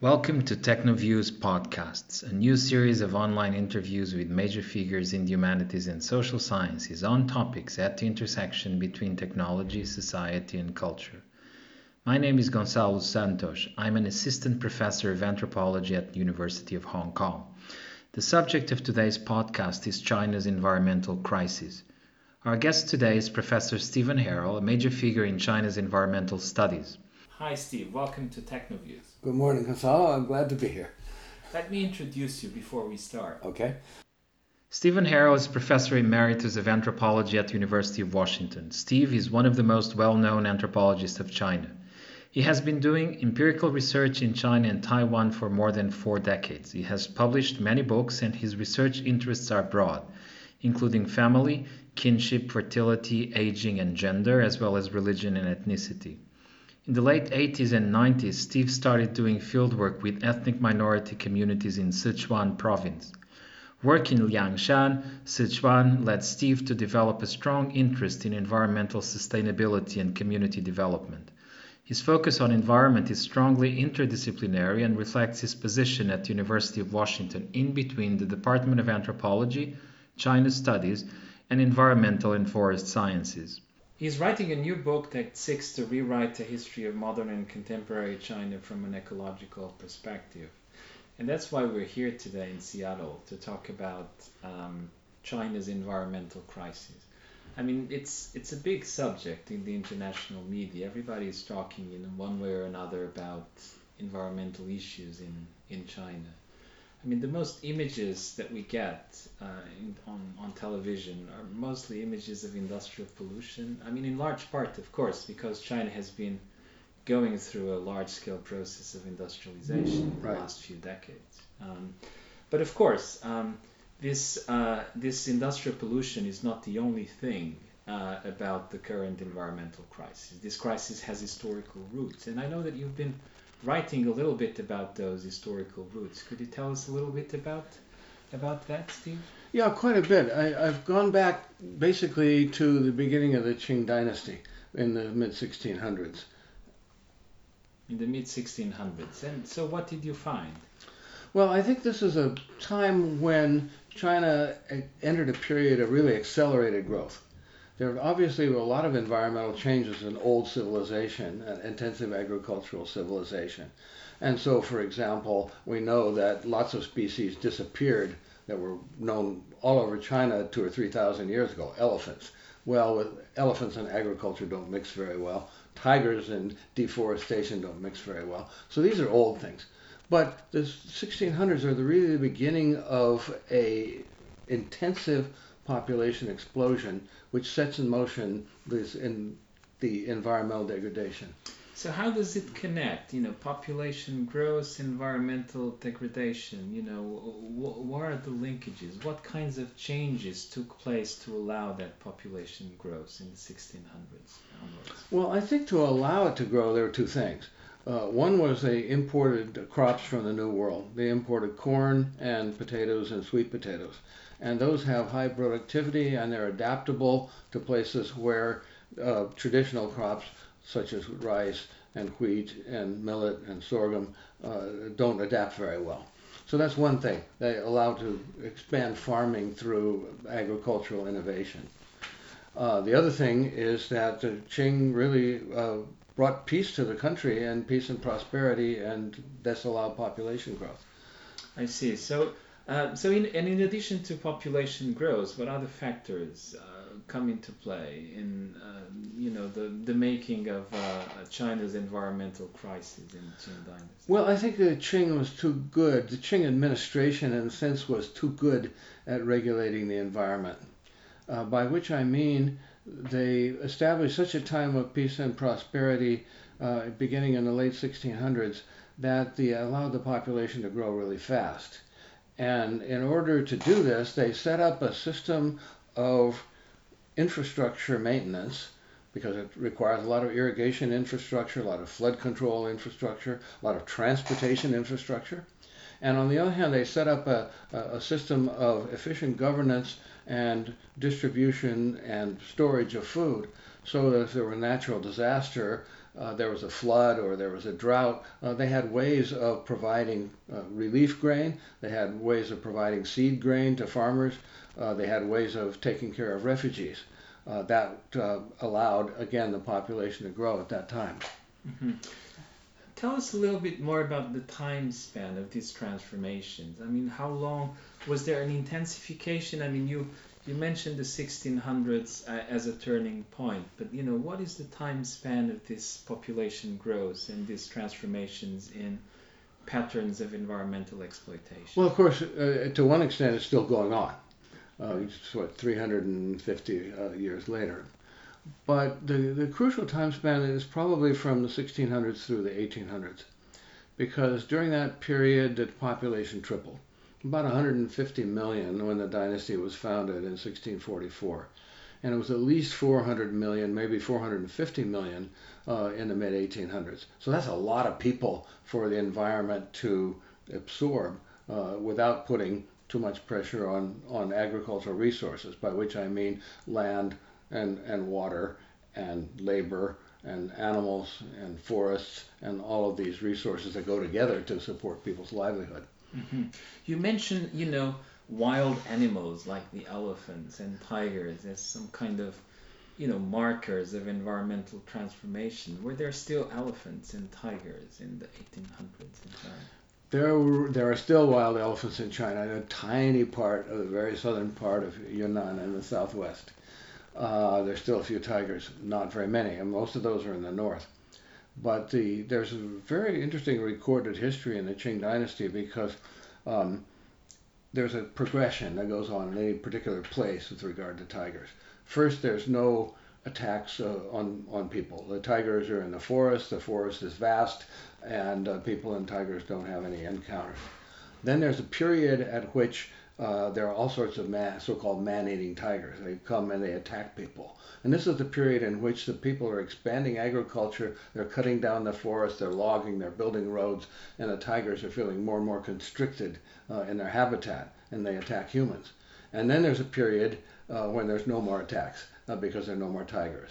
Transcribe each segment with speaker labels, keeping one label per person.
Speaker 1: Welcome to TechnoViews Podcasts, a new series of online interviews with major figures in the humanities and social sciences on topics at the intersection between technology, society, and culture. My name is Gonçalo Santos. I'm an assistant professor of anthropology at the University of Hong Kong. The subject of today's podcast is China's environmental crisis. Our guest today is Professor Stevan Harrell, a major figure in China's environmental studies. Hi, Steve. Welcome to TechnoViews.
Speaker 2: Good morning, Gonçalo. I'm glad to be here.
Speaker 1: Let me introduce you before we start.
Speaker 2: Okay.
Speaker 1: Stevan Harrell is Professor Emeritus of Anthropology at the University of Washington. Steve is one of the most well known anthropologists of China. He has been doing empirical research in China and Taiwan for more than four decades. He has published many books, and his research interests are broad, including family, kinship, fertility, aging, and gender, as well as religion and ethnicity. In the late 80s and 90s, Steve started doing fieldwork with ethnic minority communities in Sichuan province. Work in Liangshan, Sichuan led Steve to develop a strong interest in environmental sustainability and community development. His focus on environment is strongly interdisciplinary and reflects his position at the University of Washington in between the Department of Anthropology, China Studies, and Environmental and Forest Sciences. He's writing a new book that seeks to rewrite the history of modern and contemporary China from an ecological perspective. And that's why we're here today in Seattle to talk about um, China's environmental crisis. I mean, it's it's a big subject in the international media. Everybody is talking in one way or another about environmental issues in, in China. I mean, the most images that we get uh, in, on, on television are mostly images of industrial pollution. I mean, in large part, of course, because China has been going through a large scale process of industrialization in the right. last few decades. Um, but of course, um, this, uh, this industrial pollution is not the only thing uh, about the current environmental crisis. This crisis has historical roots, and I know that you've been writing a little bit about those historical roots. Could you tell us a little bit about about that, Steve?
Speaker 2: Yeah, quite a bit. I, have gone back basically to the beginning of the Qing dynasty in the mid 1600s.
Speaker 1: In the mid 1600s. And so, what did you find?
Speaker 2: Well, I think this is a time when China entered a period of really accelerated growth. There obviously were a lot of environmental changes in old civilization, an intensive agricultural civilization. And so, for example, we know that lots of species disappeared that were known all over China two or three thousand years ago. Elephants. Well, elephants and agriculture don't mix very well. Tigers and deforestation don't mix very well. So these are old things. But the 1600s are the really the beginning of a intensive population explosion, which sets in motion this in the environmental degradation.
Speaker 1: So how does it connect? You know, population growth, environmental degradation. You know, wh- what are the linkages? What kinds of changes took place to allow that population growth in the 1600s onwards?
Speaker 2: Well, I think to allow it to grow, there were two things. Uh, one was they imported crops from the New World. They imported corn and potatoes and sweet potatoes and those have high productivity and they're adaptable to places where uh, traditional crops such as rice and wheat and millet and sorghum uh, don't adapt very well. So that's one thing. They allow to expand farming through agricultural innovation. Uh, the other thing is that the Qing really uh, brought peace to the country and peace and prosperity, and that's allowed population growth.
Speaker 1: I see. So uh, so, in, and in addition to population growth, what other factors uh, come into play in, uh, you know, the, the making of uh, China's environmental crisis in the Qing dynasty?
Speaker 2: Well, I think the Qing was too good. The Qing administration, in a sense, was too good at regulating the environment. Uh, by which I mean they established such a time of peace and prosperity, beginning in the late 1600s, that they allowed the population to grow really fast and in order to do this, they set up a system of infrastructure maintenance because it requires a lot of irrigation infrastructure, a lot of flood control infrastructure, a lot of transportation infrastructure. And on the other hand, they set up a, a system of efficient governance and distribution and storage of food so that if there were a natural disaster, uh, there was a flood or there was a drought, uh, they had ways of providing uh, relief grain. They had ways of providing seed grain to farmers. Uh, they had ways of taking care of refugees. Uh, that uh, allowed, again, the population to grow at that time. Mm-hmm.
Speaker 1: Tell us a little bit more about the time span of these transformations. I mean, how long was there an intensification? I mean, you you mentioned the 1600s uh, as a turning point, but you know, what is the time span of this population growth and these transformations in patterns of environmental exploitation?
Speaker 2: Well, of course, uh, to one extent, it's still going on. Uh, it's what 350 uh, years later. But the, the crucial time span is probably from the 1600s through the 1800s, because during that period, the population tripled about 150 million when the dynasty was founded in 1644. And it was at least 400 million, maybe 450 million uh, in the mid 1800s. So that's a lot of people for the environment to absorb uh, without putting too much pressure on, on agricultural resources, by which I mean land and, and water and labor and animals and forests and all of these resources that go together to support people's livelihood.
Speaker 1: Mm-hmm. You mentioned, you know, wild animals like the elephants and tigers as some kind of, you know, markers of environmental transformation. Were there still elephants and tigers in the 1800s in China?
Speaker 2: There, were, there are still wild elephants in China, in a tiny part of the very southern part of Yunnan in the southwest. Uh, there's still a few tigers, not very many, and most of those are in the north. But the there's a very interesting recorded history in the Qing Dynasty because um, there's a progression that goes on in any particular place with regard to tigers. First, there's no attacks uh, on on people. The tigers are in the forest. The forest is vast, and uh, people and tigers don't have any encounters. Then there's a period at which uh, there are all sorts of man, so-called man-eating tigers. They come and they attack people. And this is the period in which the people are expanding agriculture. They're cutting down the forest. They're logging. They're building roads. And the tigers are feeling more and more constricted uh, in their habitat, and they attack humans. And then there's a period uh, when there's no more attacks uh, because there are no more tigers.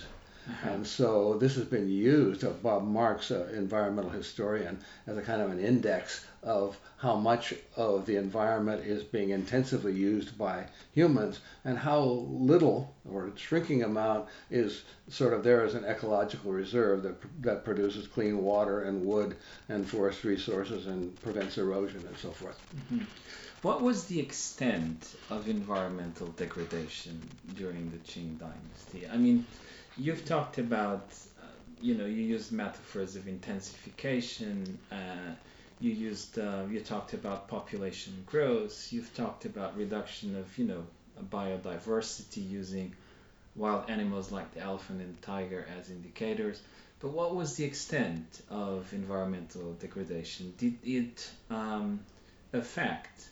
Speaker 2: And so this has been used, uh, Bob Marks, an environmental historian, as a kind of an index of how much of the environment is being intensively used by humans and how little or shrinking amount is sort of there as an ecological reserve that, that produces clean water and wood and forest resources and prevents erosion and so forth. Mm-hmm.
Speaker 1: What was the extent of environmental degradation during the Qing dynasty? I mean, you've talked about, uh, you know, you used metaphors of intensification. Uh, you used, uh, you talked about population growth. You've talked about reduction of, you know, biodiversity using wild animals like the elephant and tiger as indicators. But what was the extent of environmental degradation? Did it um, affect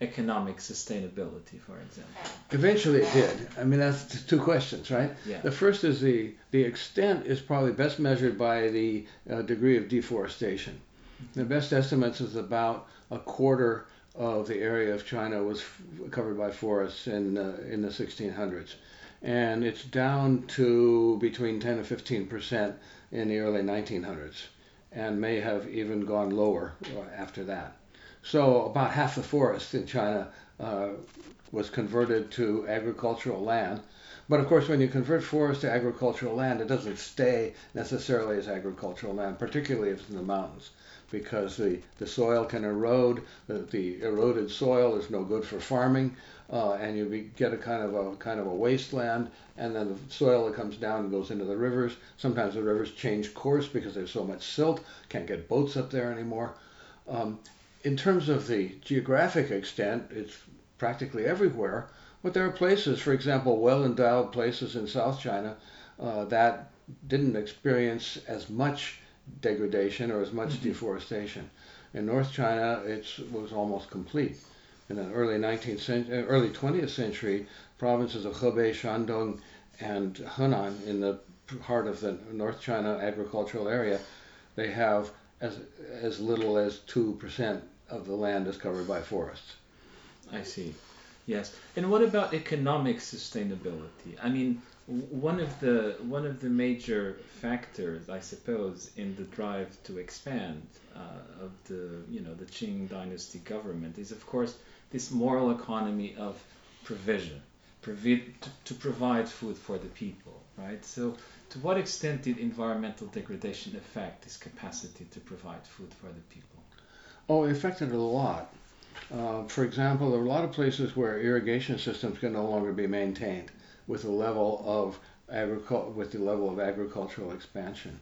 Speaker 1: economic sustainability, for example?
Speaker 2: Eventually it did. I mean, that's two questions, right?
Speaker 1: Yeah.
Speaker 2: The first is the, the extent is probably best measured by the uh, degree of deforestation. The best estimates is about a quarter of the area of China was f- covered by forests in, uh, in the 1600s. And it's down to between 10 and 15 percent in the early 1900s, and may have even gone lower uh, after that. So about half the forest in China uh, was converted to agricultural land. But of course, when you convert forest to agricultural land, it doesn't stay necessarily as agricultural land, particularly if it's in the mountains, because the, the soil can erode. The, the eroded soil is no good for farming, uh, and you be, get a kind of a kind of a wasteland. And then the soil that comes down and goes into the rivers. Sometimes the rivers change course because there's so much silt. Can't get boats up there anymore. Um, in terms of the geographic extent, it's practically everywhere. But there are places, for example, well endowed places in South China uh, that didn't experience as much degradation or as much mm-hmm. deforestation. In North China, it was almost complete. In the early 19th century, uh, early 20th century, provinces of Hebei, Shandong, and Henan in the heart of the North China agricultural area, they have as as little as two percent of the land is covered by forests.
Speaker 1: I see. Yes. And what about economic sustainability? I mean, one of the one of the major factors, I suppose, in the drive to expand uh, of the you know the Qing dynasty government is, of course, this moral economy of provision, provi- to, to provide food for the people, right? So, to what extent did environmental degradation affect this capacity to provide food for the people?
Speaker 2: Oh, it affected it a lot. Uh, for example, there are a lot of places where irrigation systems can no longer be maintained with the level of agricul- with the level of agricultural expansion.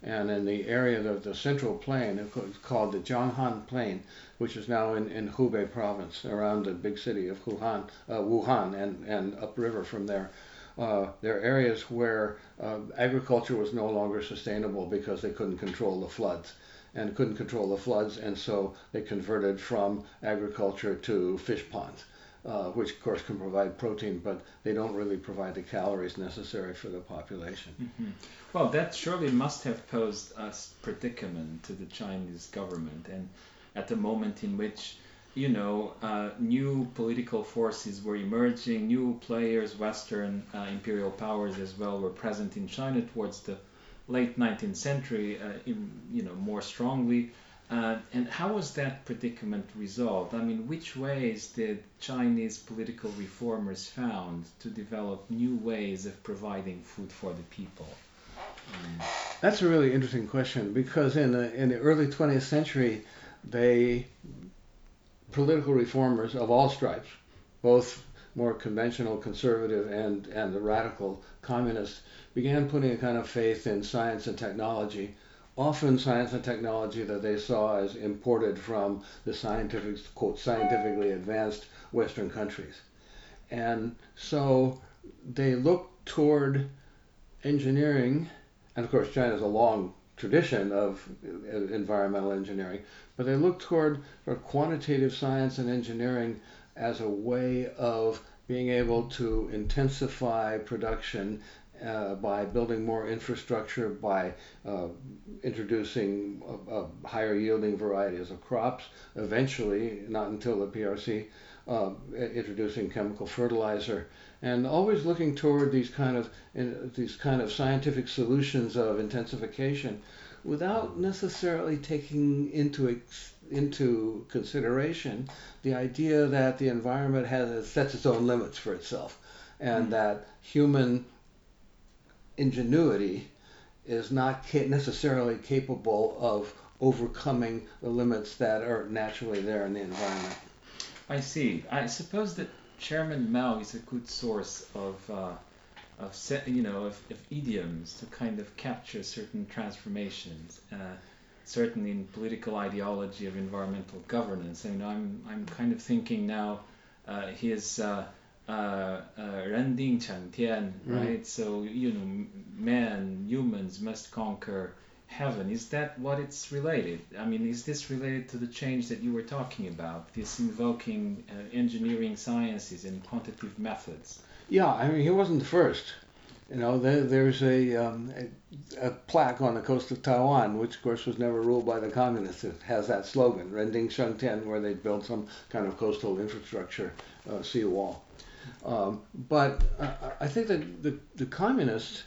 Speaker 2: And in the area of the central plain, it's called the Jianghan Plain, which is now in, in Hubei province, around the big city of Wuhan, uh, Wuhan and, and upriver from there. Uh, there are areas where uh, agriculture was no longer sustainable because they couldn't control the floods and couldn't control the floods, and so they converted from agriculture to fish ponds uh, which of course can provide protein, but they don't really provide the calories necessary for the population.
Speaker 1: Mm-hmm. Well, that surely must have posed a predicament to the Chinese government, and at the moment in which you know, uh, new political forces were emerging, new players, Western uh, imperial powers as well, were present in China towards the late 19th century, uh, in, you know, more strongly. Uh, and how was that predicament resolved? I mean, which ways did Chinese political reformers found to develop new ways of providing food for the people?
Speaker 2: Um, That's a really interesting question because in the, in the early 20th century, they political reformers of all stripes, both more conventional conservative and and the radical communists, began putting a kind of faith in science and technology often science and technology that they saw as imported from the scientific, quote, scientifically advanced Western countries. And so they looked toward engineering, and of course, China has a long tradition of environmental engineering, but they looked toward quantitative science and engineering as a way of being able to intensify production uh, by building more infrastructure, by uh, introducing a, a higher yielding varieties of crops, eventually, not until the PRC, uh, introducing chemical fertilizer, and always looking toward these kind of these kind of scientific solutions of intensification, without necessarily taking into ex- into consideration the idea that the environment has sets its own limits for itself, and mm. that human ingenuity is not necessarily capable of overcoming the limits that are naturally there in the environment.
Speaker 1: I see. I suppose that Chairman Mao is a good source of, uh, of you know, of, of, idioms to kind of capture certain transformations. Uh, certainly in political ideology of environmental governance. I mean, I'm I'm kind of thinking now, uh, his uh, uh, Rending Shengtian, right? So you know, man, humans must conquer heaven. Is that what it's related? I mean, is this related to the change that you were talking about? This invoking uh, engineering sciences and quantitative methods.
Speaker 2: Yeah, I mean, he wasn't the first. You know, there, there's a, um, a, a plaque on the coast of Taiwan, which of course was never ruled by the communists. It has that slogan, Rending Shengtian, where they built some kind of coastal infrastructure uh, seawall. Um, but uh, I think that the, the communists,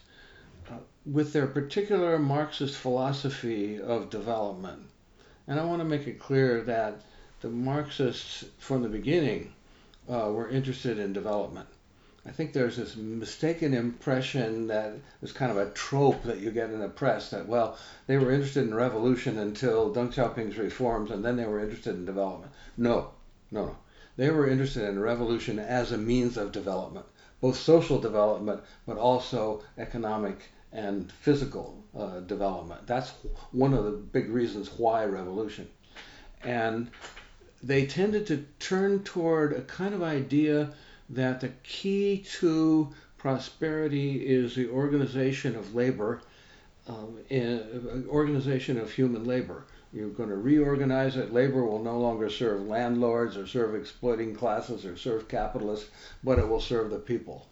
Speaker 2: uh, with their particular Marxist philosophy of development, and I want to make it clear that the Marxists, from the beginning, uh, were interested in development. I think there's this mistaken impression that it's kind of a trope that you get in the press that, well, they were interested in revolution until Deng Xiaoping's reforms and then they were interested in development. No, no, no. They were interested in revolution as a means of development, both social development, but also economic and physical uh, development. That's one of the big reasons why revolution. And they tended to turn toward a kind of idea that the key to prosperity is the organization of labor, um, organization of human labor. You're going to reorganize it. Labor will no longer serve landlords or serve exploiting classes or serve capitalists, but it will serve the people.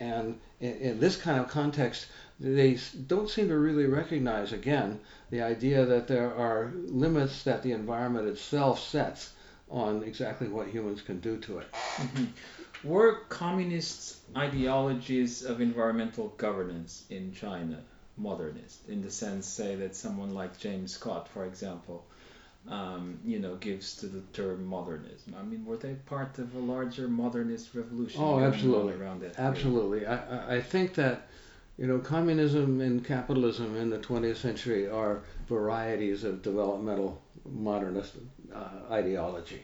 Speaker 2: And in, in this kind of context, they don't seem to really recognize, again, the idea that there are limits that the environment itself sets on exactly what humans can do to it.
Speaker 1: Mm-hmm. were communist ideologies of environmental governance in China modernist in the sense, say, that someone like James Scott, for example, um, you know, gives to the term modernism. I mean, were they part of a larger modernist revolution?
Speaker 2: Oh, absolutely. Around that absolutely. I, I think that, you know, communism and capitalism in the 20th century are varieties of developmental modernist uh, ideology.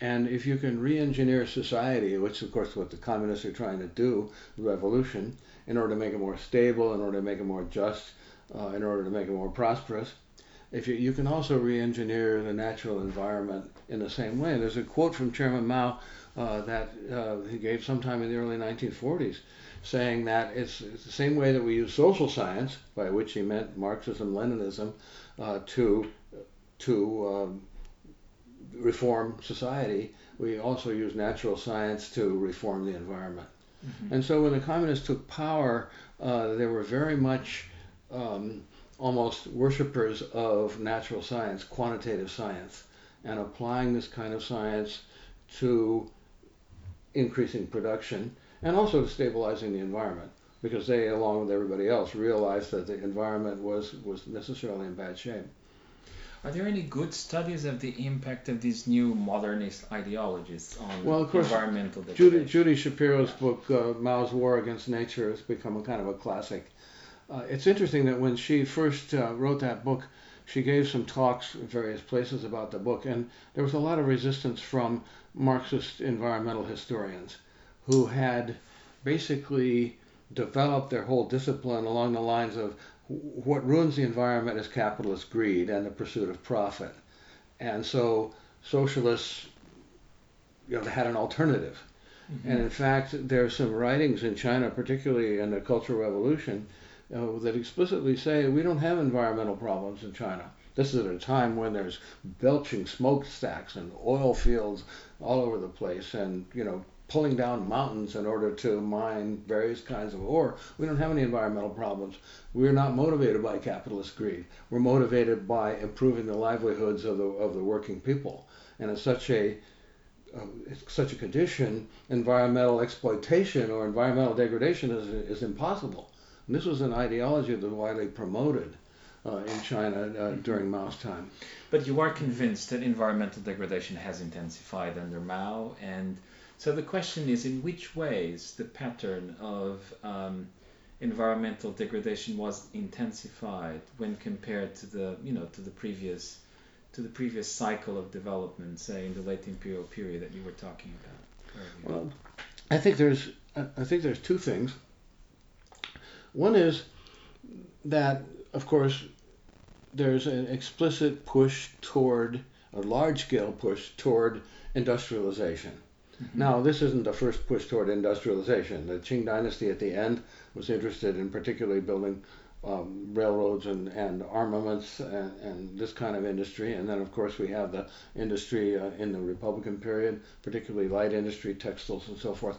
Speaker 2: And if you can re-engineer society, which of course what the communists are trying to do, revolution, in order to make it more stable, in order to make it more just, uh, in order to make it more prosperous, if you, you can also re-engineer the natural environment in the same way. There's a quote from Chairman Mao uh, that uh, he gave sometime in the early 1940s, saying that it's, it's, the same way that we use social science, by which he meant Marxism, Leninism, uh, to to um, reform society. We also use natural science to reform the environment. Mm-hmm. And so when the communists took power, uh, they were very much um, almost worshippers of natural science, quantitative science, and applying this kind of science to increasing production and also to stabilizing the environment because they, along with everybody else, realized that the environment was, was necessarily in bad shape.
Speaker 1: Are there any good studies of the impact of these new modernist ideologies on well, of course, environmental?
Speaker 2: Judy, Judy Shapiro's book, uh, Mao's War Against Nature, has become a kind of a classic uh, it's interesting that when she first uh, wrote that book, she gave some talks in various places about the book, and there was a lot of resistance from Marxist environmental historians who had basically developed their whole discipline along the lines of what ruins the environment is capitalist greed and the pursuit of profit. And so socialists you know, had an alternative. Mm-hmm. And in fact, there are some writings in China, particularly in the Cultural Revolution, uh, that explicitly say we don't have environmental problems in China. This is at a time when there's belching smokestacks and oil fields all over the place, and you know pulling down mountains in order to mine various kinds of ore. We don't have any environmental problems. We're not motivated by capitalist greed. We're motivated by improving the livelihoods of the of the working people. And it's such a uh, such a condition, environmental exploitation or environmental degradation is, is impossible. And this was an ideology that was widely promoted uh, in China uh, mm-hmm. during Mao's time.
Speaker 1: But you are convinced that environmental degradation has intensified under Mao, and so the question is, in which ways the pattern of um, environmental degradation was intensified when compared to the, you know, to the previous, to the previous cycle of development, say in the late imperial period that you were talking about.
Speaker 2: Well, I think there's, I think there's two things. One is that, of course, there's an explicit push toward a large scale push toward industrialization. Mm-hmm. Now, this isn't the first push toward industrialization. The Qing dynasty at the end was interested in particularly building um, railroads and, and armaments and, and, this kind of industry. And then, of course, we have the industry uh, in the Republican period, particularly light industry, textiles, and so forth.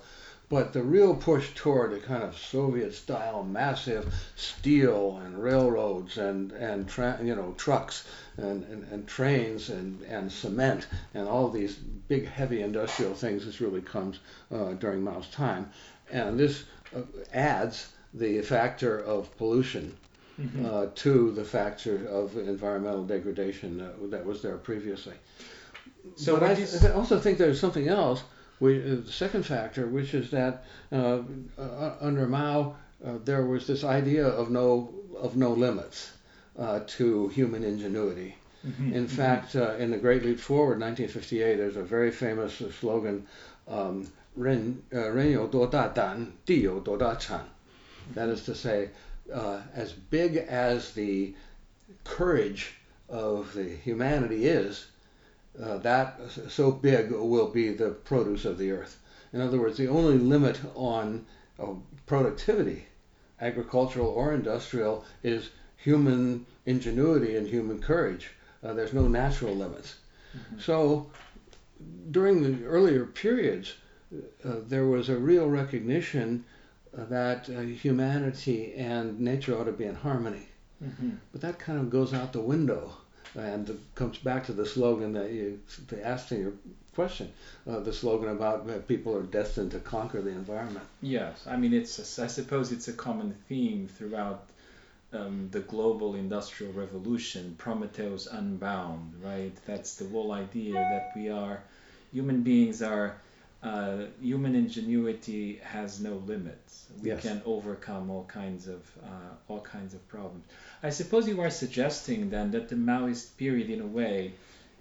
Speaker 2: But the real push toward a kind of Soviet style massive steel and railroads and, and tra- you know, trucks and, and, and trains and, and cement and all these big heavy industrial things, this really comes uh, during Mao's time. And this uh, adds the factor of pollution mm-hmm. uh, to the factor of environmental degradation that was there previously. So but I, I also think there's something else we, uh, the second factor, which is that uh, uh under Mao, uh, there was this idea of no, of no limits to human ingenuity. Mm-hmm. In fact, in the Great Leap Forward, 1958, there's a very famous slogan, um, "Ren Ren do da dan, di do da chan," that is to say, as big as the courage of the humanity is, uh, that so big will be the produce of the earth. In other words, the only limit on uh, productivity, agricultural or industrial, is human ingenuity and human courage. Uh, there's no natural limits. Mm-hmm. So during the earlier periods, uh, there was a real recognition that uh, humanity and nature ought to be in harmony. Mm-hmm. But that kind of goes out the window And it comes back to the slogan that you asked in your question, uh, the slogan about that people are destined to conquer the environment.
Speaker 1: Yes, I mean it's I suppose it's a common theme throughout um, the global industrial revolution, Prometheus unbound, right? That's the whole idea that we are human beings are uh, human ingenuity has no limits. We
Speaker 2: yes.
Speaker 1: can overcome all kinds of uh, all kinds of problems. I suppose you are suggesting then that the Maoist period, in a way,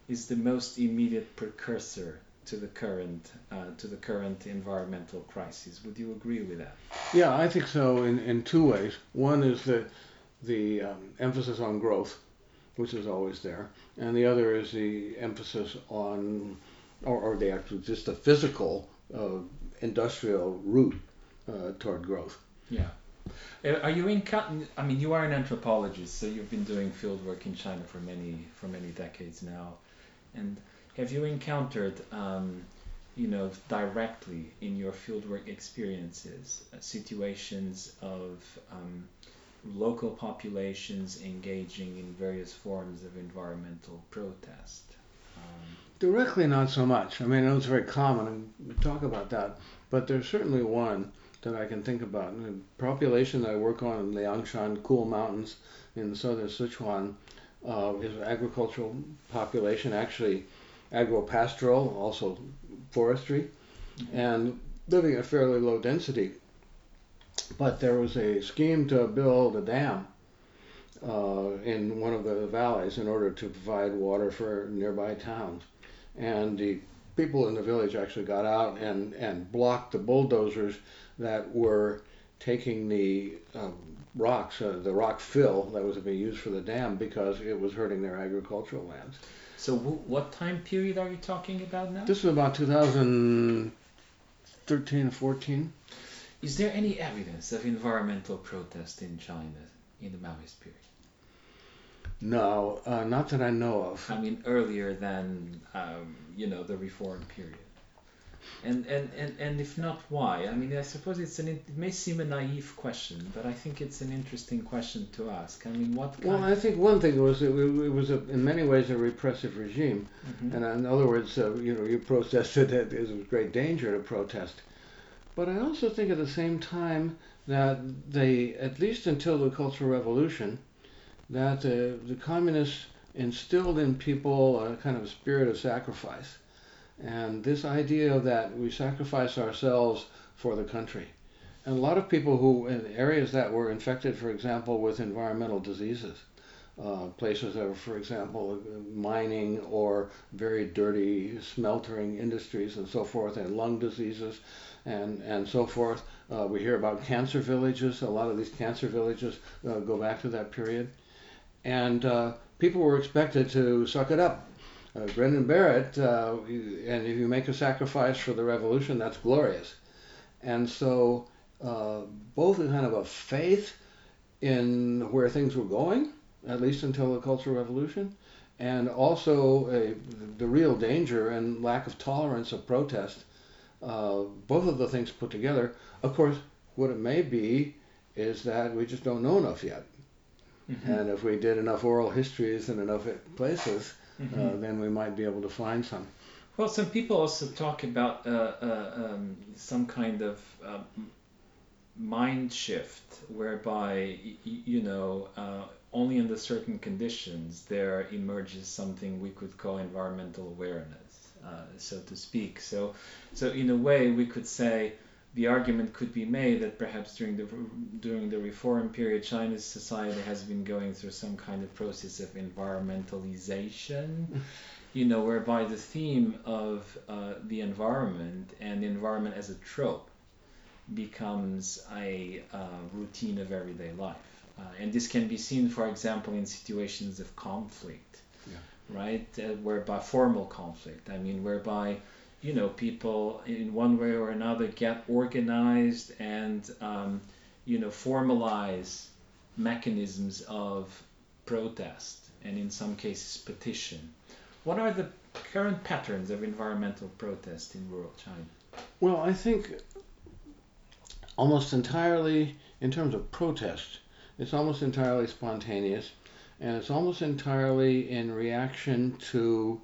Speaker 1: is the most immediate precursor to the current uh, to the current environmental crisis. Would you agree with that?
Speaker 2: Yeah, I think so. In in two ways. One is the the um, emphasis on growth, which is always there, and the other is the emphasis on or, or the actual just the physical uh, industrial route uh, toward growth.
Speaker 1: Yeah. Uh, are you in? I mean, you are an anthropologist, so you've been doing field work in China for many for many decades now, and have you encountered, um, you know, directly in your fieldwork experiences, uh, situations of um, local populations engaging in various forms of environmental protest?
Speaker 2: Directly, not so much. I mean, it's very common, and talk about that. But there's certainly one that I can think about. The population that I work on in the Liangshan Cool Mountains in southern Sichuan uh, is an agricultural population, actually agro-pastoral, also forestry, and living at fairly low density. But there was a scheme to build a dam uh, in one of the valleys in order to provide water for nearby towns and the people in the village actually got out and, and blocked the bulldozers that were taking the um, rocks, uh, the rock fill that was being used for the dam because it was hurting their agricultural lands.
Speaker 1: So w- what time period are you talking about now?
Speaker 2: This was about 2013 14.
Speaker 1: Is there any evidence of environmental protest in China in the Maoist period?
Speaker 2: No, uh, not that I know of.
Speaker 1: I mean, earlier than um, you know the reform period. And, and, and, and if not, why? I mean, I suppose it's an it may seem a naive question, but I think it's an interesting question to ask. I mean, what?
Speaker 2: well, I think one thing was it, it was a, in many ways a repressive regime, mm-hmm. and in other words, uh, you know, you protested. It was great danger to protest. But I also think at the same time that they, at least until the Cultural Revolution, that uh, the communists instilled in people a kind of spirit of sacrifice. And this idea that we sacrifice ourselves for the country. And a lot of people who, in areas that were infected, for example, with environmental diseases, uh, places that were, for example, mining or very dirty smeltering industries and so forth, and lung diseases and, and so forth. Uh, we hear about cancer villages. A lot of these cancer villages uh, go back to that period and uh, people were expected to suck it up. Uh, Brendan Barrett, uh, and if you make a sacrifice for the revolution, that's glorious. And so, uh, both a kind of a faith in where things were going, at least until the Cultural Revolution, and also a, the real danger and lack of tolerance of protest. Uh, both of the things put together. Of course, what it may be is that we just don't know enough yet. Mm-hmm. And if we did enough oral histories in enough places, uh, mm-hmm. uh, then we might be able to find some.
Speaker 1: Well, some people also talk about uh, uh, um, some kind of uh, mind shift whereby, y- you know, uh, only under certain conditions there emerges something we could call environmental awareness, so to speak. So, so in a way, we could say the argument could be made that perhaps during the during the reform period, China's society has been going through some kind of process of environmentalization, you know, whereby the theme of uh, the environment and the environment as a trope becomes a uh, routine of everyday life. Uh, and this can be seen, for example, in situations of conflict, yeah. right? Uh, whereby formal conflict, I mean, whereby you know people in one way or another get organized and um, you know formalize mechanisms of protest and in some cases petition. What are the current patterns of environmental protest in rural China?
Speaker 2: Well, I think almost entirely in terms of protest, it's almost entirely spontaneous and it's almost entirely in reaction to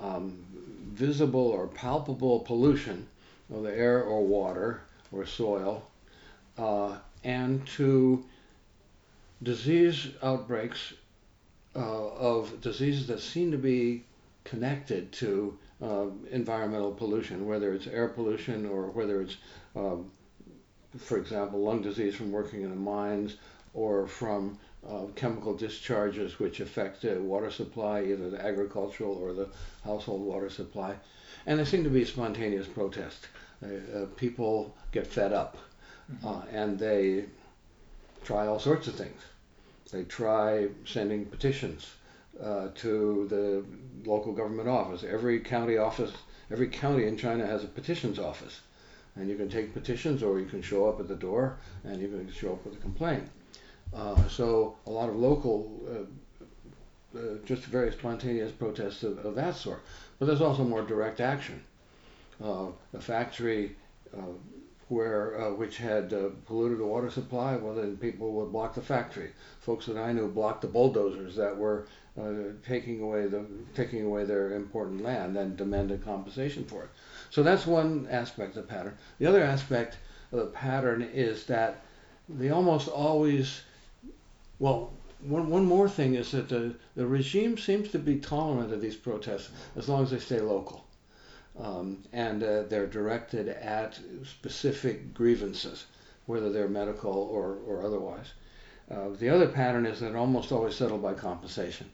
Speaker 2: um, visible or palpable pollution of the air or water or soil, uh, and to disease outbreaks uh, of diseases that seem to be connected to uh, environmental pollution, whether it's air pollution or whether it's, um, for example, lung disease from working in the mines or from uh, chemical discharges which affect the water supply, either the agricultural or the household water supply. And there seem to be spontaneous protests. Uh, uh, people get fed up mm-hmm. Uh, and they try all sorts of things. They try sending petitions uh, to the local government office. Every county office, every county in China has a petitions office. And you can take petitions or you can show up at the door and you can show up with a complaint. Uh, so a lot of local, uh, uh, just very spontaneous protests of, of, that sort. But there's also more direct action. Uh, a factory uh, where uh, which had polluted the water supply, well then people would block the factory. Folks that I knew blocked the bulldozers that were taking away the taking away their important land and demanded compensation for it. So that's one aspect of the pattern. The other aspect of the pattern is that they almost always well, one, one more thing is that the, the regime seems to be tolerant of these protests as long as they stay local. Um, and uh, they're directed at specific grievances, whether they're medical or, or otherwise. Uh, the other pattern is that almost always settled by compensation.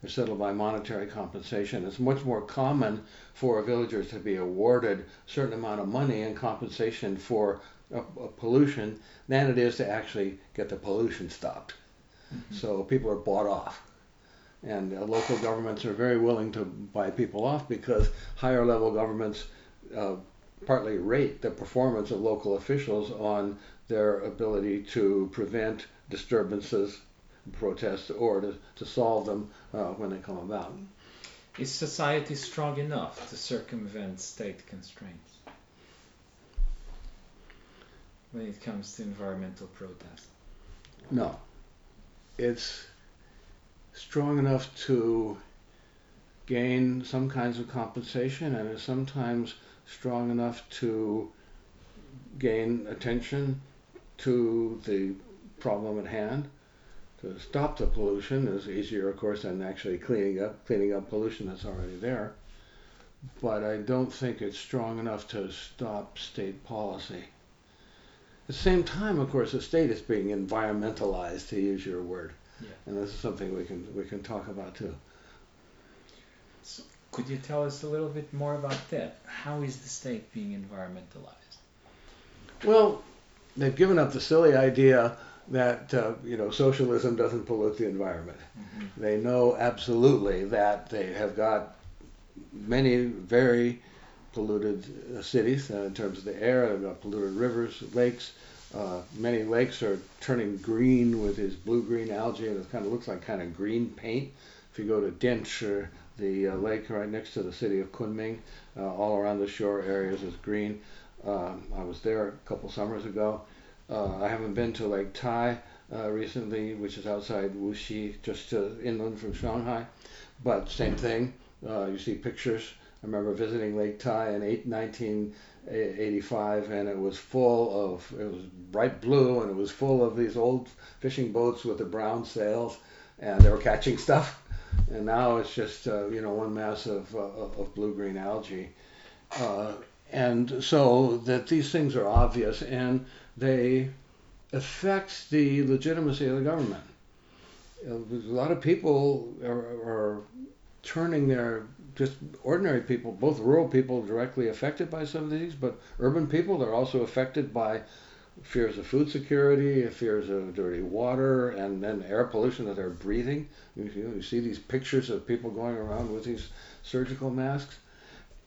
Speaker 2: They're settled by monetary compensation. It's much more common for a villager to be awarded a certain amount of money in compensation for a, a pollution than it is to actually get the pollution stopped. Mm-hmm. So people are bought off. And uh, local governments are very willing to buy people off because higher level governments uh, partly rate the performance of local officials on their ability to prevent disturbances, protests, or to, to solve them uh, when they come about.
Speaker 1: Is society strong enough to circumvent state constraints when it comes to environmental protests?
Speaker 2: No it's strong enough to gain some kinds of compensation and is sometimes strong enough to gain attention to the problem at hand. To stop the pollution is easier, of course, than actually cleaning up cleaning up pollution that's already there. But I don't think it's strong enough to stop state policy. At the same time, of course, the state is being environmentalized, to use your word, yeah. and this is something we can we can talk about too.
Speaker 1: So could you tell us a little bit more about that? How is the state being environmentalized?
Speaker 2: Well, they've given up the silly idea that uh, you know socialism doesn't pollute the environment. Mm-hmm. They know absolutely that they have got many very polluted uh, cities uh, in terms of the air. Got polluted rivers, lakes. Uh, many lakes are turning green with this blue-green algae, and it kind of looks like kind of green paint. If you go to Dianchi, the uh, lake right next to the city of Kunming, uh, all around the shore areas is green. Um, I was there a couple summers ago. Uh, I haven't been to Lake Tai recently, which is outside Wuxi, just inland from Shanghai, but same thing. you see pictures I remember visiting Lake Tai in 1985, and it was full of it was bright blue, and it was full of these old fishing boats with the brown sails, and they were catching stuff. And now it's just uh, you know one mass of uh, of blue green algae, uh, and so that these things are obvious and they affect the legitimacy of the government. a lot of people are, are turning their just ordinary people, both rural people directly affected by some of these, but urban people are also affected by fears of food security, fears of dirty water, and then air pollution that they're breathing. You, you see these pictures of people going around with these surgical masks.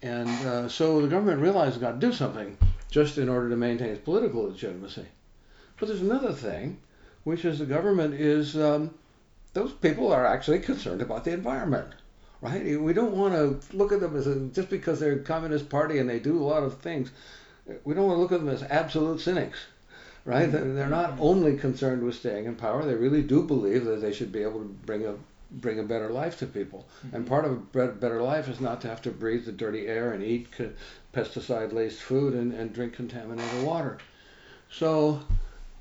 Speaker 2: And uh, so the government realized it's got to do something just in order to maintain its political legitimacy. But there's another thing, which is the government is, um, those people are actually concerned about the environment right? We don't want to look at them as a, just because they're a communist party and they do a lot of things. We don't want to look at them as absolute cynics. right? Mm-hmm. They're not only concerned with staying in power; they really do believe that they should be able to bring a bring a better life to people. Mm-hmm. And part of a better life is not to have to breathe the dirty air and eat pesticide-laced food and, and drink contaminated water. So.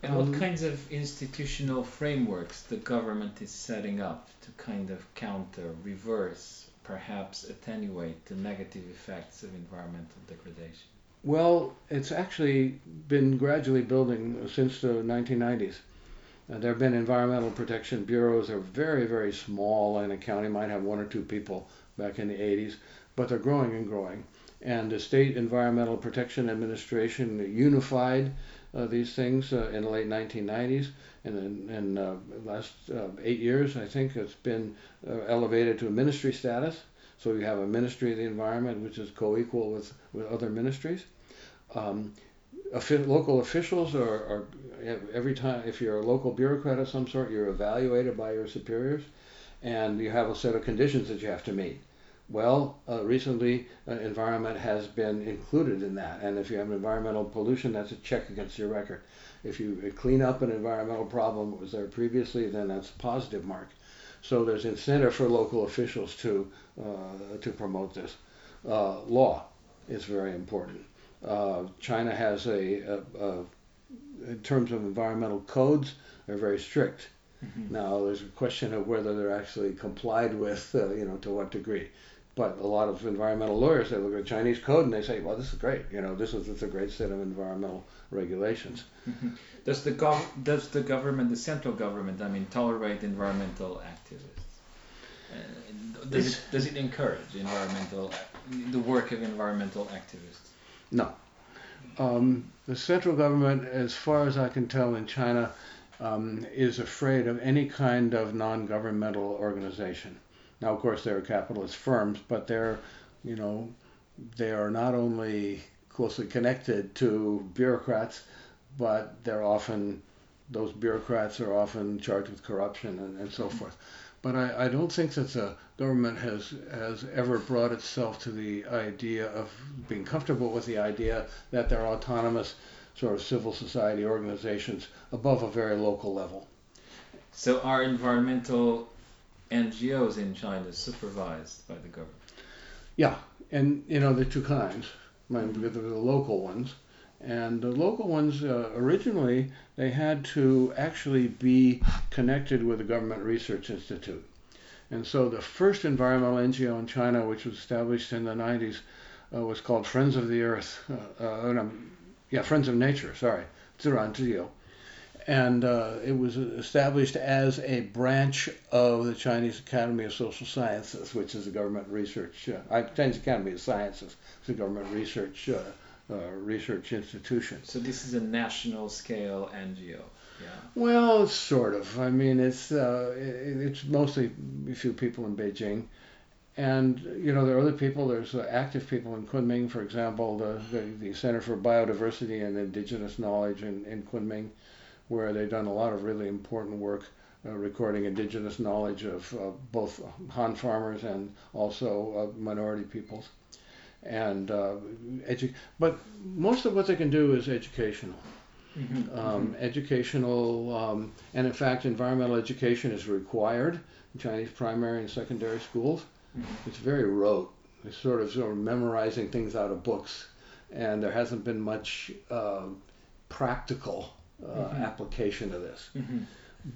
Speaker 1: And um, what kinds of institutional frameworks the government is setting up to kind of counter, reverse, perhaps attenuate the negative effects of environmental degradation?
Speaker 2: Well, it's actually been gradually building since the 1990s. Uh, there have been environmental protection bureaus. They're very, very small, and a county might have one or two people back in the 80s, but they're growing and growing. And the State Environmental Protection Administration unified uh, these things uh, in the late 1990s. And in, in uh, last uh, eight years, I think it's been uh, elevated to a ministry status. So you have a ministry of the environment, which is co-equal with, with other ministries. Um, local officials are, are, every time if you're a local bureaucrat of some sort, you're evaluated by your superiors, and you have a set of conditions that you have to meet. Well, uh, recently, uh, environment has been included in that, and if you have environmental pollution, that's a check against your record. If you clean up an environmental problem that was there previously, then that's a positive mark. So there's incentive for local officials to uh, to promote this. Uh, law is very important. Uh, China has a, a, a, in terms of environmental codes, they're very strict. Mm-hmm. Now there's a question of whether they're actually complied with, uh, you know, to what degree. But a lot of environmental lawyers they look at the Chinese code and they say, well, this is great. You know, this is it's a great set of environmental regulations.
Speaker 1: Mm-hmm. Does the gov- does the government, the central government, I mean, tolerate environmental activists? Uh, does it does it encourage environmental the work of environmental activists?
Speaker 2: No. Um, the central government, as far as I can tell in China, um, is afraid of any kind of non-governmental organization. Now, of course, they're capitalist firms, but they're, you know, they are not only closely connected to bureaucrats, but they're often those bureaucrats are often charged with corruption and, and so forth. But I, I don't think that the government has has ever brought itself to the idea of being comfortable with the idea that there are autonomous sort of civil society organizations above a very local level.
Speaker 1: So are environmental NGOs in China supervised by the government?
Speaker 2: Yeah, and you know the two kinds. Mm-hmm. The local ones, and the local ones, uh, originally, they had to actually be connected with the Government Research Institute. And so the first environmental NGO in China, which was established in the 90s, uh, was called Friends of the Earth. Uh, uh yeah, Friends of Nature, sorry, Zhiran And uh, it was established as a branch of the Chinese Academy of Social Sciences, which is a government research, uh, Chinese Academy of Sciences, it's a government research uh, uh, research institution.
Speaker 1: So this is a national scale NGO. Yeah.
Speaker 2: Well, sort of. I mean, it's uh, it, it's mostly a few people in Beijing, and you know there are other people. There's uh, active people in Kunming, for example, the, the, the Center for Biodiversity and Indigenous Knowledge in, in Kunming, where they've done a lot of really important work. Uh, recording indigenous knowledge of uh, both Han farmers and also uh, minority peoples and uh, edu- but most of what they can do is educational. Mm-hmm. Um. Educational, um, and in fact, environmental education is required in Chinese primary and secondary schools. Mm-hmm. It's very rote. It's sort of sort of memorizing things out of books, and there hasn't been much uh, practical uh, mm-hmm. application of this. Mm-hmm.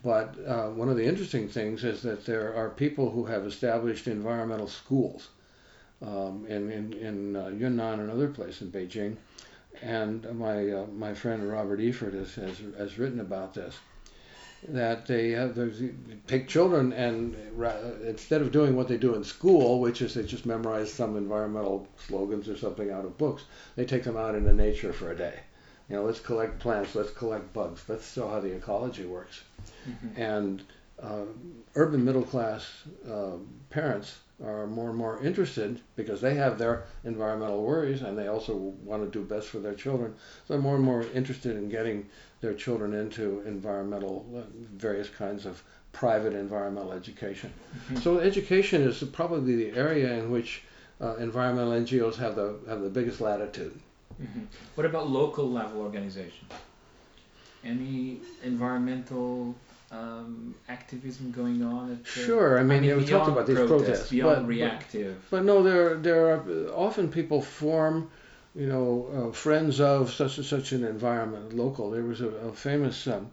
Speaker 2: But uh, one of the interesting things is that there are people who have established environmental schools um, in, in, in uh, Yunnan and other places in Beijing. And my, uh, my friend Robert Efird has, has, has written about this. That they have they take children and instead of doing what they do in school, which is they just memorize some environmental slogans or something out of books, they take them out into nature for a day. You know, let's collect plants, let's collect bugs. Let's show how the ecology works. Mm-hmm. And uh, urban middle class uh, parents are more and more interested because they have their environmental worries and they also want to do best for their children. So they're more and more interested in getting their children into environmental, uh, various kinds of private environmental education. Mm-hmm. So education is probably the area in which uh, environmental NGOs have the have the biggest latitude.
Speaker 1: Mm-hmm. What about local level organizations? any environmental um, activism going on? At,
Speaker 2: uh, sure, I mean, I mean we talked about these protests, protests
Speaker 1: beyond but, reactive.
Speaker 2: But, but, no, there there are often people form, you know, uh, friends of such and such an environment, local. There was a, a famous. Um,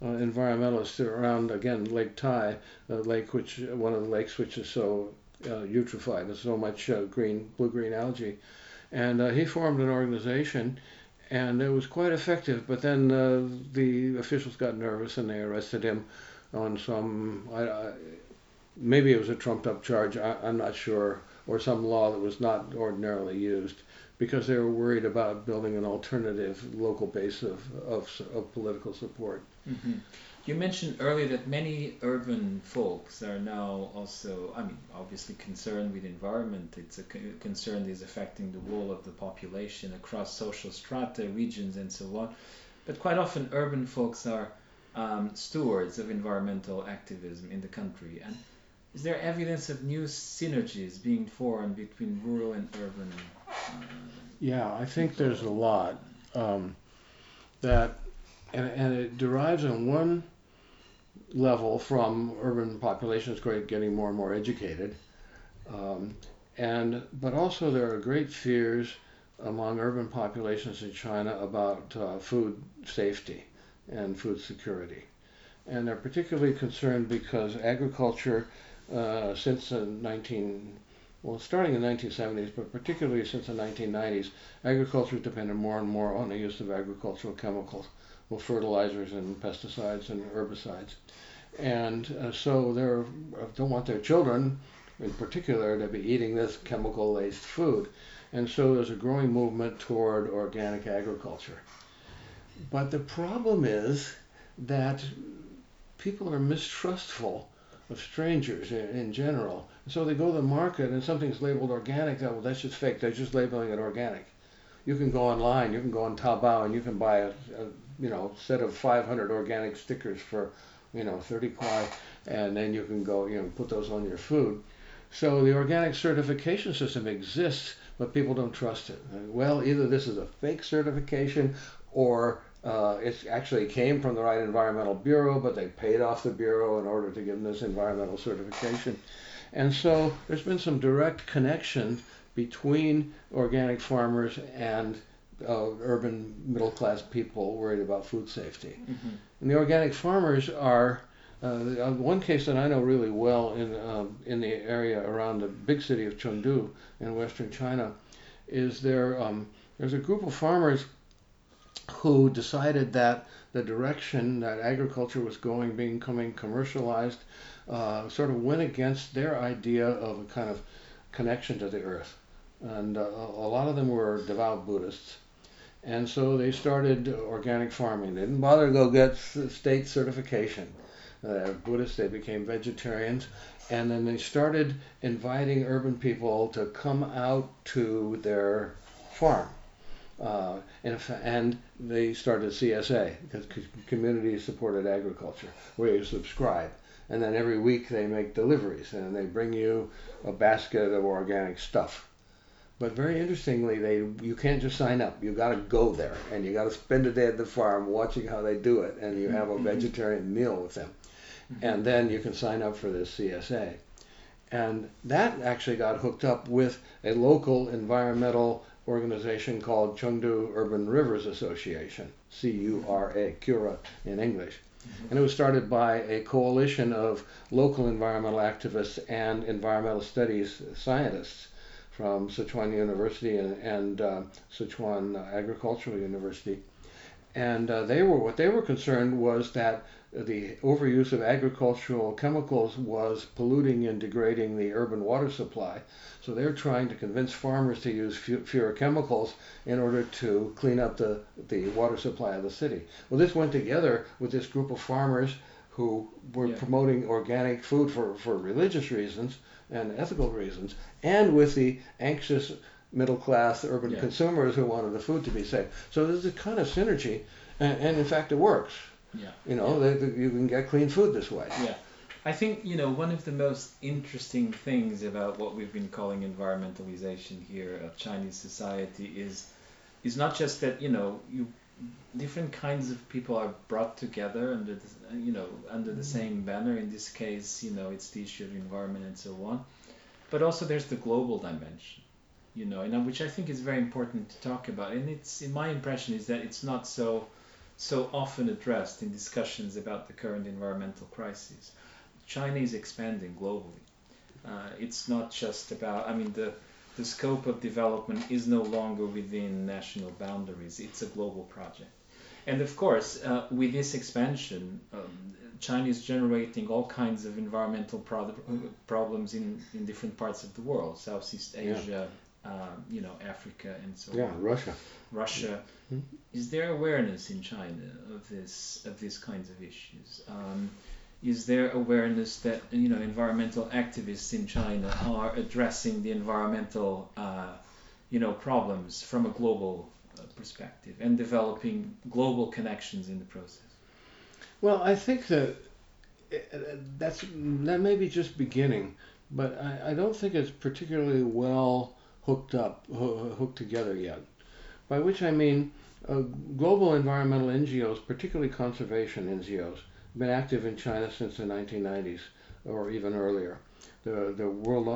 Speaker 2: uh, environmentalist around again Lake Tai, a lake which one of the lakes which is so uh, eutrophied. There's so much uh, green, blue-green algae, and uh, he formed an organization, and it was quite effective. But then uh, the officials got nervous and they arrested him on some, I, I, maybe it was a trumped-up charge. I, I'm not sure, or some law that was not ordinarily used because they were worried about building an alternative local base of, of, of political support.
Speaker 1: Mm-hmm. You mentioned earlier that many urban folks are now also, I mean, obviously concerned with environment. It's a concern that is affecting the whole of the population across social strata, regions, and so on. But quite often, urban folks are um, stewards of environmental activism in the country. And is there evidence of new synergies being formed between rural and urban?
Speaker 2: Yeah, I think there's a lot um, that, and, and it derives on one level from urban populations getting more and more educated. Um, and but also there are great fears among urban populations in China about uh, food safety and food security. And they're particularly concerned because agriculture, uh, since the 19, well, starting in the 1970s, but particularly since the 1990s, agriculture has depended more and more on the use of agricultural chemicals, well, fertilizers and pesticides and herbicides and uh, so they uh, don't want their children, in particular, to be eating this chemical-laced food, and so there's a growing movement toward organic agriculture. But the problem is that people are mistrustful of strangers in, in general. So they go to the market and something's labeled organic. That, well, that's just fake. They're just labeling it organic. You can go online. You can go on Taobao and you can buy a, a you know set of 500 organic stickers for you know, 30 kuai, and then you can go, you know, put those on your food. So the organic certification system exists, but people don't trust it. Well, either this is a fake certification or uh, it actually came from the right environmental bureau, but they paid off the bureau in order to give them this environmental certification. And so there's been some direct connection between organic farmers and uh, urban middle class people worried about food safety. Mm-hmm. And the organic farmers are uh, one case that I know really well in uh, in the area around the big city of Chengdu in western China is there um, there's a group of farmers who decided that the direction that agriculture was going, becoming commercialized, uh, sort of went against their idea of a kind of connection to the earth. And uh, a lot of them were devout Buddhists. And so they started organic farming. They didn't bother to go get state certification. Uh, Buddhists, they became vegetarians. And then they started inviting urban people to come out to their farm. Uh, and, and, they started CSA, community supported agriculture, where you subscribe. And then every week they make deliveries and they bring you a basket of organic stuff. But very interestingly, they you can't just sign up. You got to go there, and you got to spend a day at the farm watching how they do it, and you have a mm-hmm. vegetarian meal with them, mm-hmm. and then you can sign up for this CSA. And that actually got hooked up with a local environmental organization called Chengdu Urban Rivers Association, C-U-R-A, Cura in English. Mm-hmm. And it was started by a coalition of local environmental activists and environmental studies scientists from Sichuan University and, and uh, Sichuan Agricultural University. And uh, they were what they were concerned was that the overuse of agricultural chemicals was polluting and degrading the urban water supply. So they're trying to convince farmers to use fewer chemicals in order to clean up the, the water supply of the city. Well, this went together with this group of farmers who were yeah. promoting organic food for, for religious reasons and ethical reasons, and with the anxious middle class urban yeah. consumers who wanted the food to be safe. So there's a kind of synergy, and, and in fact, it works. Yeah. You know, yeah. They, they, you can get clean food this way.
Speaker 1: Yeah. I think you know one of the most interesting things about what we've been calling environmentalization here of Chinese society is is not just that you know you different kinds of people are brought together under the, you know under the same banner. In this case, you know it's the issue of environment and so on. But also there's the global dimension, you know, and uh, which I think is very important to talk about. And it's in my impression is that it's not so so often addressed in discussions about the current environmental crisis. China is expanding globally. Uh, it's not just about. I mean the the scope of development is no longer within national boundaries. It's a global project. And of course, uh, with this expansion, um, China is generating all kinds of environmental pro- problems in, in different parts of the world, Southeast Asia, yeah. Uh, you know, Africa, and so
Speaker 2: yeah,
Speaker 1: on.
Speaker 2: Yeah, Russia.
Speaker 1: Russia. Mm-hmm. Is there awareness in China of this of these kinds of issues? Um, is there awareness that you know environmental activists in China are addressing the environmental uh, you know problems from a global uh, perspective and developing global connections in the process?
Speaker 2: Well, I think that uh, that's that may be just beginning, but I, I don't think it's particularly well hooked up hooked together yet. By which I mean uh, global environmental NGOs, particularly conservation NGOs been active in China since the 1990s or even earlier. The, the World,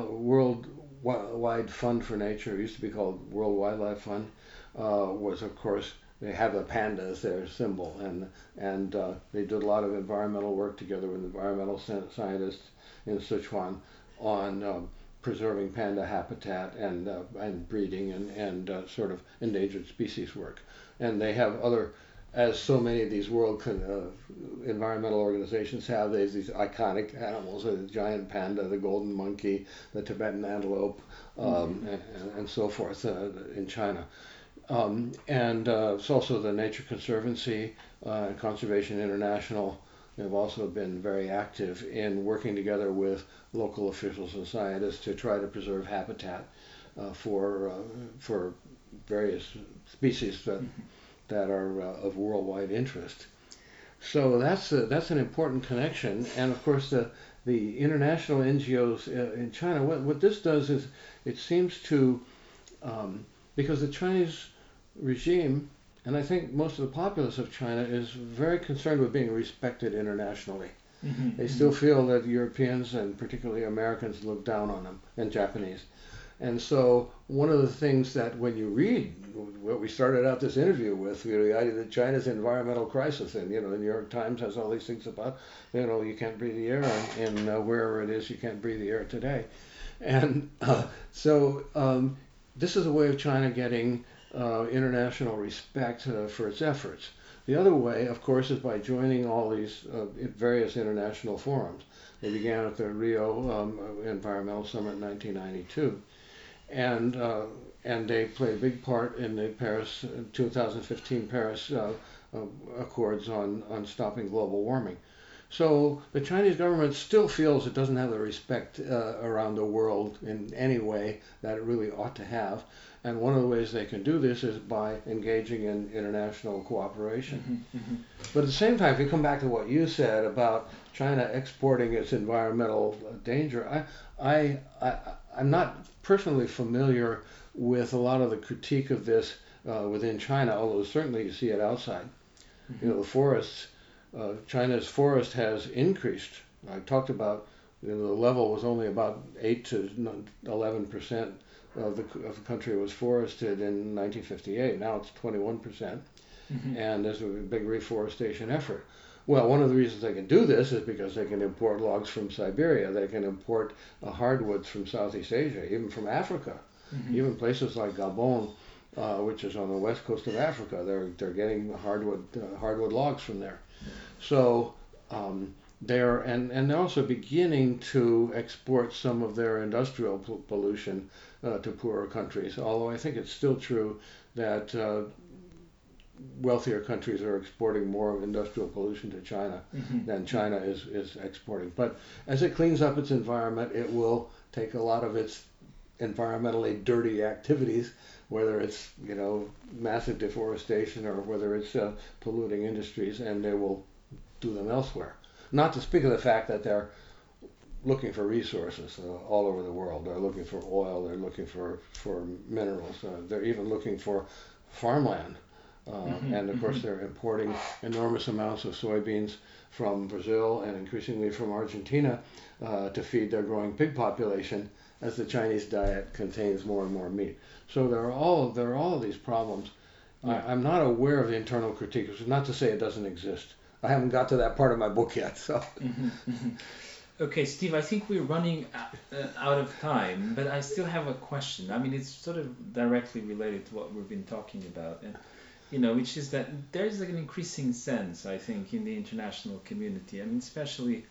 Speaker 2: Worldwide Fund for Nature, used to be called World Wildlife Fund, uh, was of course they have a panda as their symbol, and and uh, they did a lot of environmental work together with environmental scientists in Sichuan on uh, preserving panda habitat and uh, and breeding and and uh, sort of endangered species work, and they have other as so many of these world uh, environmental organizations have, there's these iconic animals, the giant panda, the golden monkey, the Tibetan antelope, um, mm-hmm. and, and, so forth uh, in China. Um, and uh, it's also the Nature Conservancy uh, and Conservation International have also been very active in working together with local officials and scientists to try to preserve habitat uh, for uh, for various species that. Mm-hmm that are uh, of worldwide interest. So that's a, that's an important connection, and of course the the international NGOs uh, in China. What what this does is it seems to um, because the Chinese regime and I think most of the populace of China is very concerned with being respected internationally. Mm-hmm. They still mm-hmm. feel that Europeans and particularly Americans look down on them and Japanese. And so one of the things that when you read what we started out this interview with, you know, the idea that China's environmental crisis, and you know, the New York Times has all these things about, you know, you can't breathe the air, and, and uh, wherever it is, you can't breathe the air today, and uh, so um, this is a way of China getting uh, international respect uh, for its efforts. The other way, of course, is by joining all these uh, various international forums. They began at the Rio um, Environmental Summit in 1992 and uh, and they played a big part in the Paris 2015 Paris uh, uh, Accords on on stopping global warming. So the Chinese government still feels it doesn't have the respect uh, around the world in any way that it really ought to have. And one of the ways they can do this is by engaging in international cooperation. Mm-hmm, mm-hmm. But at the same time, if you come back to what you said about China exporting its environmental danger, I, I, I I'm not personally familiar with a lot of the critique of this uh, within China, although certainly you see it outside. Mm-hmm. You know, the forests, uh, China's forest has increased. I talked about you know, the level was only about 8 to 11 percent of the, of the country was forested in 1958. Now it's 21 percent, mm-hmm. and there's a big reforestation effort. Well, one of the reasons they can do this is because they can import logs from Siberia. They can import uh, hardwoods from Southeast Asia, even from Africa, mm-hmm. even places like Gabon, uh, which is on the west coast of Africa. They're they're getting hardwood uh, hardwood logs from there. So um, they're and and they're also beginning to export some of their industrial pollution uh, to poorer countries. Although I think it's still true that uh, wealthier countries are exporting more of industrial pollution to China mm-hmm. than China is, is exporting. But as it cleans up its environment, it will take a lot of its environmentally dirty activities, whether it's you know massive deforestation or whether it's uh, polluting industries, and they will do them elsewhere. Not to speak of the fact that they're looking for resources uh, all over the world. They're looking for oil. They're looking for for minerals. Uh, they're even looking for farmland Uh, mm-hmm, and of course, mm-hmm. they're importing enormous amounts of soybeans from Brazil and increasingly from Argentina uh, to feed their growing pig population as the Chinese diet contains more and more meat. So there are all there are all of these problems. Yeah. I, am not aware of the internal critique, which is not to say it doesn't exist. I haven't got to that part of my book yet. So.
Speaker 1: Mm-hmm, mm-hmm. Okay, Steve, I think we're running uh, out of time, but I still have a question. I mean, it's sort of directly related to what we've been talking about, and you know, which is that there's like an increasing sense, I think, in the international community. I mean, especially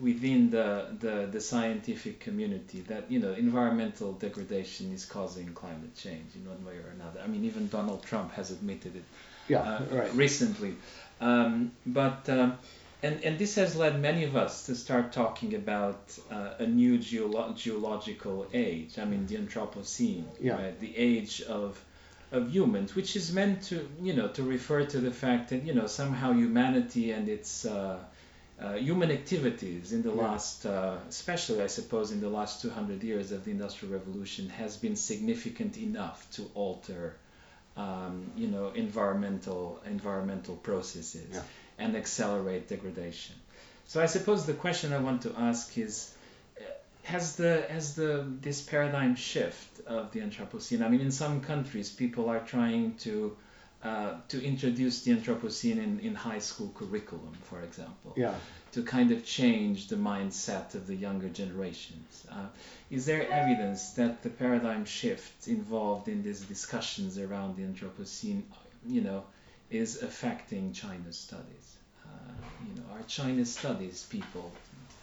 Speaker 1: within the, the, the scientific community that you know environmental degradation is causing climate change in one way or another. I mean, even Donald Trump has admitted it
Speaker 2: yeah, uh, right.
Speaker 1: recently. Um, but um, and and this has led many of us to start talking about uh, a new geolo- geological age. I mean, the Anthropocene, yeah. right? The age of of humans, which is meant to you know to refer to the fact that you know somehow humanity and its uh, uh, human activities in the yeah. last, uh, especially I suppose in the last 200 years of the Industrial Revolution, has been significant enough to alter, um, you know, environmental environmental processes yeah. And accelerate degradation. So I suppose the question I want to ask is, uh, has the has the this paradigm shift of the Anthropocene? I mean, in some countries, people are trying to uh, to introduce the Anthropocene in, in high school curriculum, for example.
Speaker 2: Yeah.
Speaker 1: To kind of change the mindset of the younger generations. Uh, is there evidence that the paradigm shift involved in these discussions around the Anthropocene, you know, is affecting China's studies? Uh, you know, are China studies people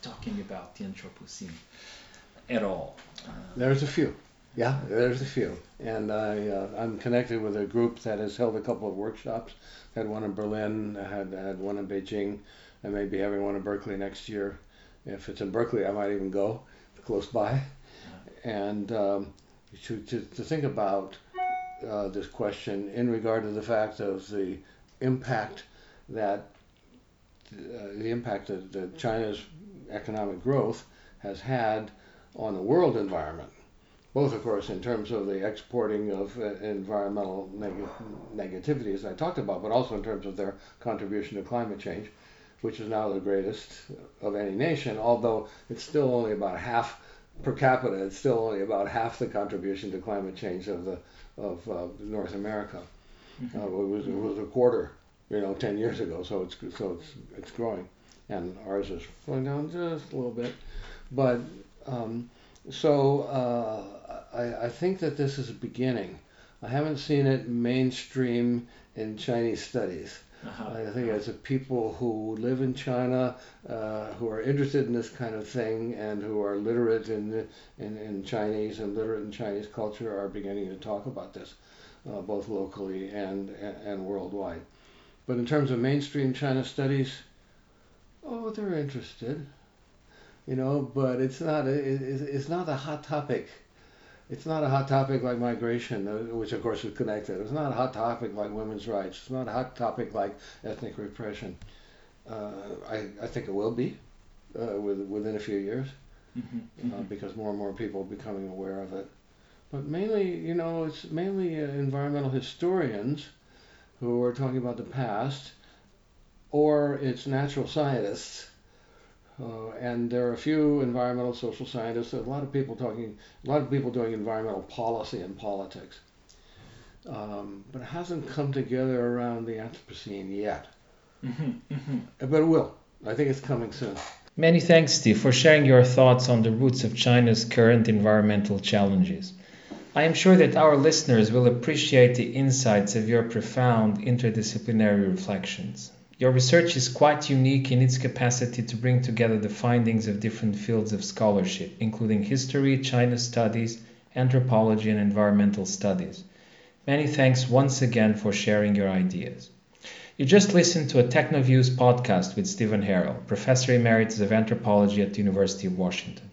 Speaker 1: talking about the Anthropocene at all?
Speaker 2: Uh, There's a few. Yeah, there's a few, and I uh, I'm connected with a group that has held a couple of workshops. Had one in Berlin, had had one in Beijing, and maybe having one in Berkeley next year. If it's in Berkeley, I might even go close by. And um, to, to to think about uh, this question in regard to the fact of the impact that uh, the impact that, that China's economic growth has had on the world environment both, of course, in terms of the exporting of uh, environmental neg- negativity, as I talked about, but also in terms of their contribution to climate change, which is now the greatest of any nation, although it's still only about half per capita. It's still only about half the contribution to climate change of the of uh, North America. Mm-hmm. Uh, it was it was a quarter, you know, 10 years ago. So it's so it's it's growing, and ours is going down just a little bit, but um, so. Uh, I, I think that this is a beginning. I haven't seen it mainstream in Chinese studies. Uh-huh. I think as a people who live in China, uh, who are interested in this kind of thing, and who are literate in, in, in Chinese and literate in Chinese culture, are beginning to talk about this, uh, both locally and, and worldwide. But in terms of mainstream China studies, oh, they're interested, you know, but it's not it, it's not a hot topic it's not a hot topic like migration, uh, which of course is connected. It's not a hot topic like women's rights. It's not a hot topic like ethnic repression. Uh, I, I think it will be uh, with, within a few years mm-hmm, uh, mm-hmm. because more and more people are becoming aware of it. But mainly, you know, it's mainly uh, environmental historians who are talking about the past, or it's natural scientists uh, and there are a few environmental social scientists, a lot of people talking, a lot of people doing environmental policy and politics. Um, but it hasn't come together around the Anthropocene yet. Mm-hmm, mm-hmm. But it will. I think it's coming soon.
Speaker 3: Many thanks, Steve, for sharing your thoughts on the roots of China's current environmental challenges. I am sure that our listeners will appreciate the insights of your profound interdisciplinary reflections. Your research is quite unique in its capacity to bring together the findings of different fields of scholarship, including history, China studies, anthropology, and environmental studies. Many thanks once again for sharing your ideas. You just listened to a Technoviews podcast with Stevan Harrell, Professor Emeritus of Anthropology at the University of Washington.